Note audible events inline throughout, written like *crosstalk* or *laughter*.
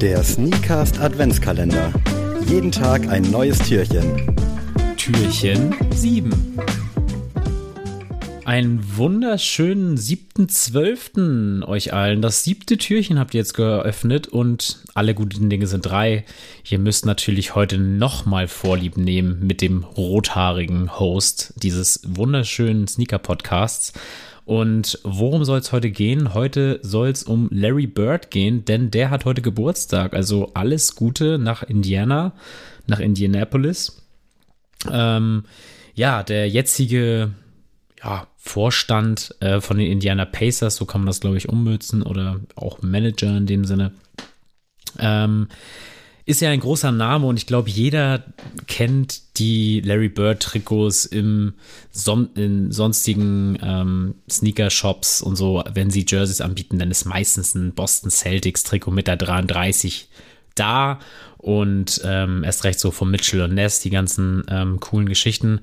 Der Sneakcast Adventskalender. Jeden Tag ein neues Türchen. Türchen 7. Einen wunderschönen 7.12. euch allen. Das siebte Türchen habt ihr jetzt geöffnet und alle guten Dinge sind drei. Ihr müsst natürlich heute nochmal Vorlieb nehmen mit dem rothaarigen Host dieses wunderschönen Sneaker-Podcasts. Und worum soll es heute gehen? Heute soll es um Larry Bird gehen, denn der hat heute Geburtstag. Also alles Gute nach Indiana, nach Indianapolis. Ähm, ja, der jetzige ja, Vorstand äh, von den Indiana Pacers, so kann man das, glaube ich, ummützen, oder auch Manager in dem Sinne. Ähm, ist ja ein großer Name und ich glaube, jeder kennt die Larry Bird Trikots im Son in sonstigen ähm, Sneaker-Shops und so, wenn sie Jerseys anbieten, dann ist meistens ein Boston Celtics Trikot mit der 33 da und ähm, erst recht so von Mitchell und Ness, die ganzen ähm, coolen Geschichten.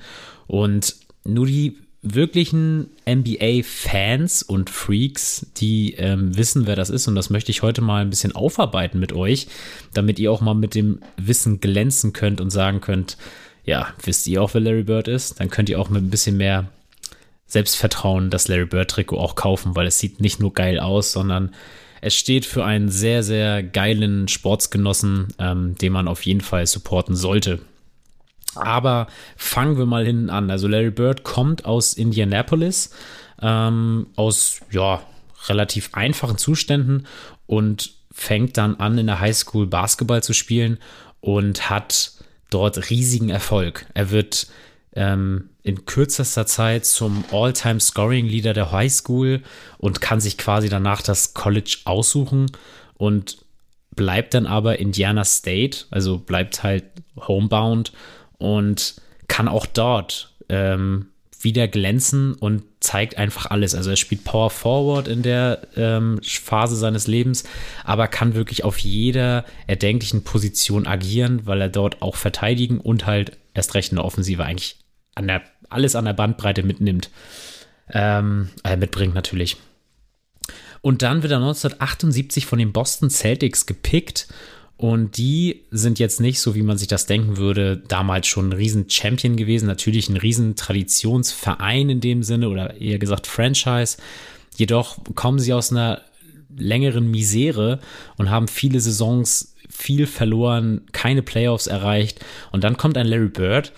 Und nur die wirklichen NBA-Fans und Freaks, die ähm, wissen, wer das ist. Und das möchte ich heute mal ein bisschen aufarbeiten mit euch, damit ihr auch mal mit dem Wissen glänzen könnt und sagen könnt, ja, wisst ihr auch, wer Larry Bird ist? Dann könnt ihr auch mit ein bisschen mehr Selbstvertrauen das Larry Bird-Trikot auch kaufen, weil es sieht nicht nur geil aus, sondern es steht für einen sehr, sehr geilen Sportsgenossen, ähm, den man auf jeden Fall supporten sollte. Aber fangen wir mal hinten an. Also Larry Bird kommt aus Indianapolis, ähm, aus ja, relativ einfachen Zuständen und fängt dann an, in der Highschool Basketball zu spielen und hat dort riesigen Erfolg. Er wird ähm, in kürzester Zeit zum All-Time Scoring Leader der Highschool und kann sich quasi danach das College aussuchen und bleibt dann aber Indiana State, also bleibt halt homebound und kann auch dort ähm, wieder glänzen und zeigt einfach alles. Also er spielt Power Forward in der ähm, Phase seines Lebens, aber kann wirklich auf jeder erdenklichen Position agieren, weil er dort auch verteidigen und halt erst recht in der Offensive eigentlich an der, alles an der Bandbreite mitnimmt. Ähm, äh, mitbringt natürlich. Und dann wird er 1978 von den Boston Celtics gepickt und die sind jetzt nicht, so wie man sich das denken würde, damals schon ein Riesen-Champion gewesen. Natürlich ein Riesen-Traditionsverein in dem Sinne oder eher gesagt Franchise. Jedoch kommen sie aus einer längeren Misere und haben viele Saisons viel verloren, keine Playoffs erreicht. Und dann kommt ein Larry Bird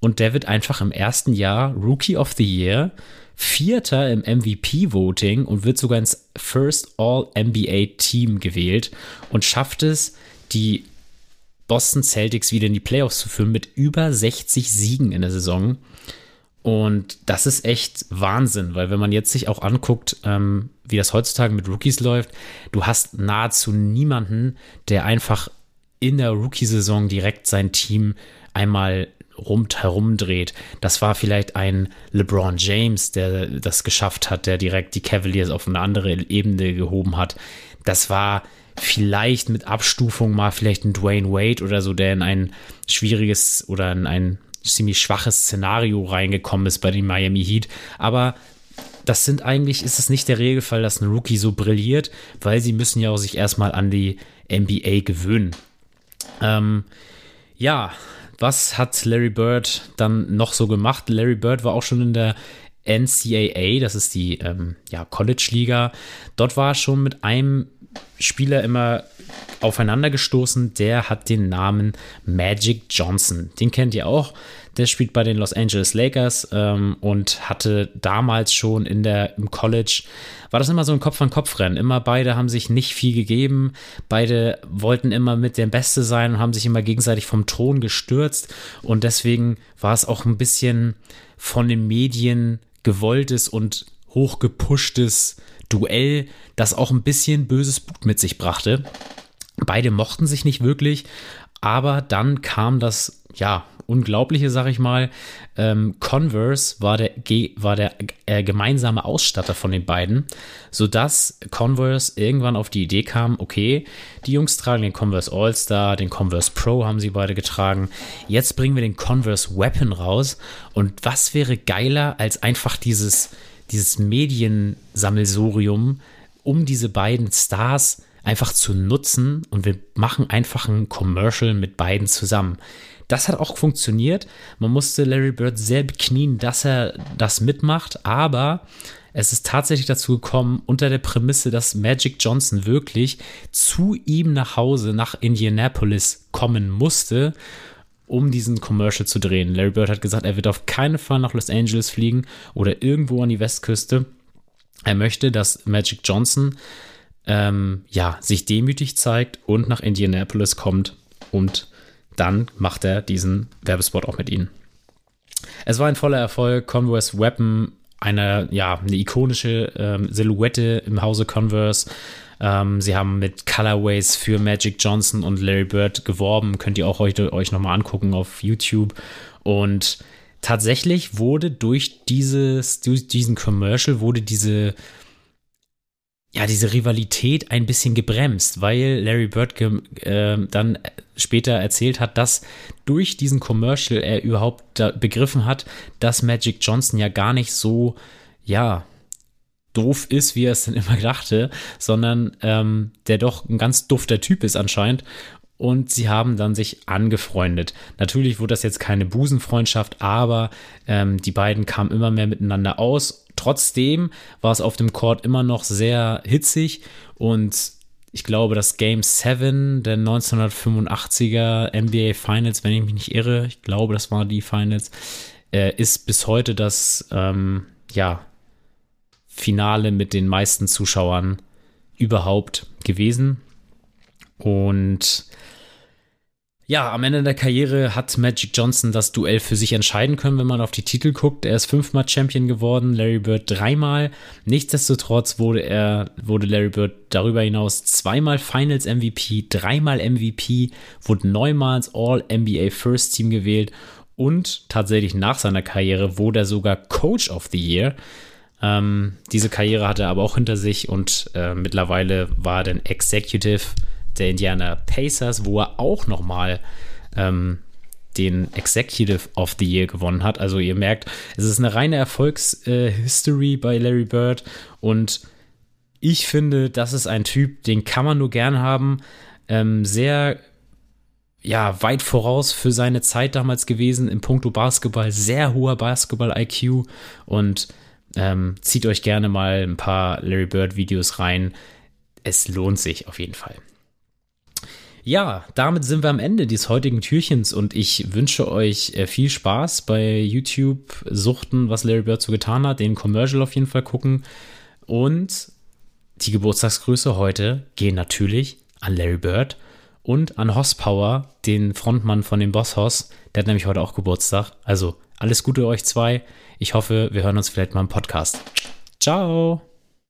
und der wird einfach im ersten Jahr Rookie of the Year, Vierter im MVP-Voting und wird sogar ins First All-NBA-Team gewählt und schafft es, die Boston Celtics wieder in die Playoffs zu führen mit über 60 Siegen in der Saison. Und das ist echt Wahnsinn, weil wenn man jetzt sich auch anguckt, ähm, wie das heutzutage mit Rookies läuft, du hast nahezu niemanden, der einfach in der Rookie-Saison direkt sein Team einmal rund herumdreht. Das war vielleicht ein LeBron James, der das geschafft hat, der direkt die Cavaliers auf eine andere Ebene gehoben hat. Das war vielleicht mit Abstufung mal vielleicht ein Dwayne Wade oder so, der in ein schwieriges oder in ein ziemlich schwaches Szenario reingekommen ist bei den Miami Heat. Aber das sind eigentlich, ist es nicht der Regelfall, dass ein Rookie so brilliert, weil sie müssen ja auch sich erstmal an die NBA gewöhnen. Ähm, ja, was hat Larry Bird dann noch so gemacht? Larry Bird war auch schon in der NCAA, das ist die ähm, ja, College-Liga. Dort war er schon mit einem Spieler immer aufeinander gestoßen. Der hat den Namen Magic Johnson. Den kennt ihr auch. Der spielt bei den Los Angeles Lakers ähm, und hatte damals schon in der, im College, war das immer so ein Kopf-an-Kopf-Rennen. Immer beide haben sich nicht viel gegeben. Beide wollten immer mit der Beste sein und haben sich immer gegenseitig vom Thron gestürzt. Und deswegen war es auch ein bisschen von den Medien gewolltes und hochgepushtes Duell, das auch ein bisschen böses Blut mit sich brachte. Beide mochten sich nicht wirklich, aber dann kam das, ja, unglaubliche, sag ich mal. Ähm, Converse war der, war der äh, gemeinsame Ausstatter von den beiden, sodass Converse irgendwann auf die Idee kam, okay, die Jungs tragen den Converse All-Star, den Converse Pro haben sie beide getragen. Jetzt bringen wir den Converse Weapon raus. Und was wäre geiler als einfach dieses dieses Mediensammelsurium um diese beiden Stars einfach zu nutzen und wir machen einfach ein Commercial mit beiden zusammen. Das hat auch funktioniert. Man musste Larry Bird sehr beknien, dass er das mitmacht, aber es ist tatsächlich dazu gekommen, unter der Prämisse, dass Magic Johnson wirklich zu ihm nach Hause, nach Indianapolis kommen musste, um diesen Commercial zu drehen. Larry Bird hat gesagt, er wird auf keinen Fall nach Los Angeles fliegen oder irgendwo an die Westküste. Er möchte, dass Magic Johnson ähm, ja, sich demütig zeigt und nach Indianapolis kommt und dann macht er diesen Werbespot auch mit ihnen. Es war ein voller Erfolg. Converse Weapon, eine, ja, eine ikonische ähm, Silhouette im Hause Converse. Ähm, sie haben mit Colorways für Magic Johnson und Larry Bird geworben. Könnt ihr auch heute euch nochmal angucken auf YouTube. Und tatsächlich wurde durch dieses, durch diesen Commercial wurde diese ja, diese Rivalität ein bisschen gebremst, weil Larry Bird äh, dann später erzählt hat, dass durch diesen Commercial er überhaupt begriffen hat, dass Magic Johnson ja gar nicht so, ja, doof ist, wie er es dann *laughs* immer dachte, sondern ähm, der doch ein ganz dufter Typ ist anscheinend. Und sie haben dann sich angefreundet. Natürlich wurde das jetzt keine Busenfreundschaft, aber ähm, die beiden kamen immer mehr miteinander aus Trotzdem war es auf dem Court immer noch sehr hitzig und ich glaube, das Game 7 der 1985er NBA Finals, wenn ich mich nicht irre, ich glaube, das waren die Finals, äh, ist bis heute das ähm, ja, Finale mit den meisten Zuschauern überhaupt gewesen. Und ja, am Ende der Karriere hat Magic Johnson das Duell für sich entscheiden können, wenn man auf die Titel guckt. Er ist fünfmal Champion geworden, Larry Bird dreimal. Nichtsdestotrotz wurde er, wurde Larry Bird darüber hinaus zweimal Finals MVP, dreimal MVP, wurde neunmals All-NBA First Team gewählt und tatsächlich nach seiner Karriere wurde er sogar Coach of the Year. Ähm, diese Karriere hatte er aber auch hinter sich und äh, mittlerweile war er dann Executive der Indiana Pacers, wo er auch nochmal ähm, den Executive of the Year gewonnen hat. Also ihr merkt, es ist eine reine Erfolgshistory äh, bei Larry Bird und ich finde, das ist ein Typ, den kann man nur gern haben. Ähm, sehr ja, weit voraus für seine Zeit damals gewesen im Punkto Basketball, sehr hoher Basketball-IQ und ähm, zieht euch gerne mal ein paar Larry Bird-Videos rein. Es lohnt sich auf jeden Fall. Ja, damit sind wir am Ende des heutigen Türchens und ich wünsche euch äh, viel Spaß bei YouTube suchten, was Larry Bird so getan hat, den Commercial auf jeden Fall gucken und die Geburtstagsgrüße heute gehen natürlich an Larry Bird und an Hoss Power, den Frontmann von dem Boss Hoss. Der hat nämlich heute auch Geburtstag. Also alles Gute euch zwei. Ich hoffe, wir hören uns vielleicht mal im Podcast. Ciao.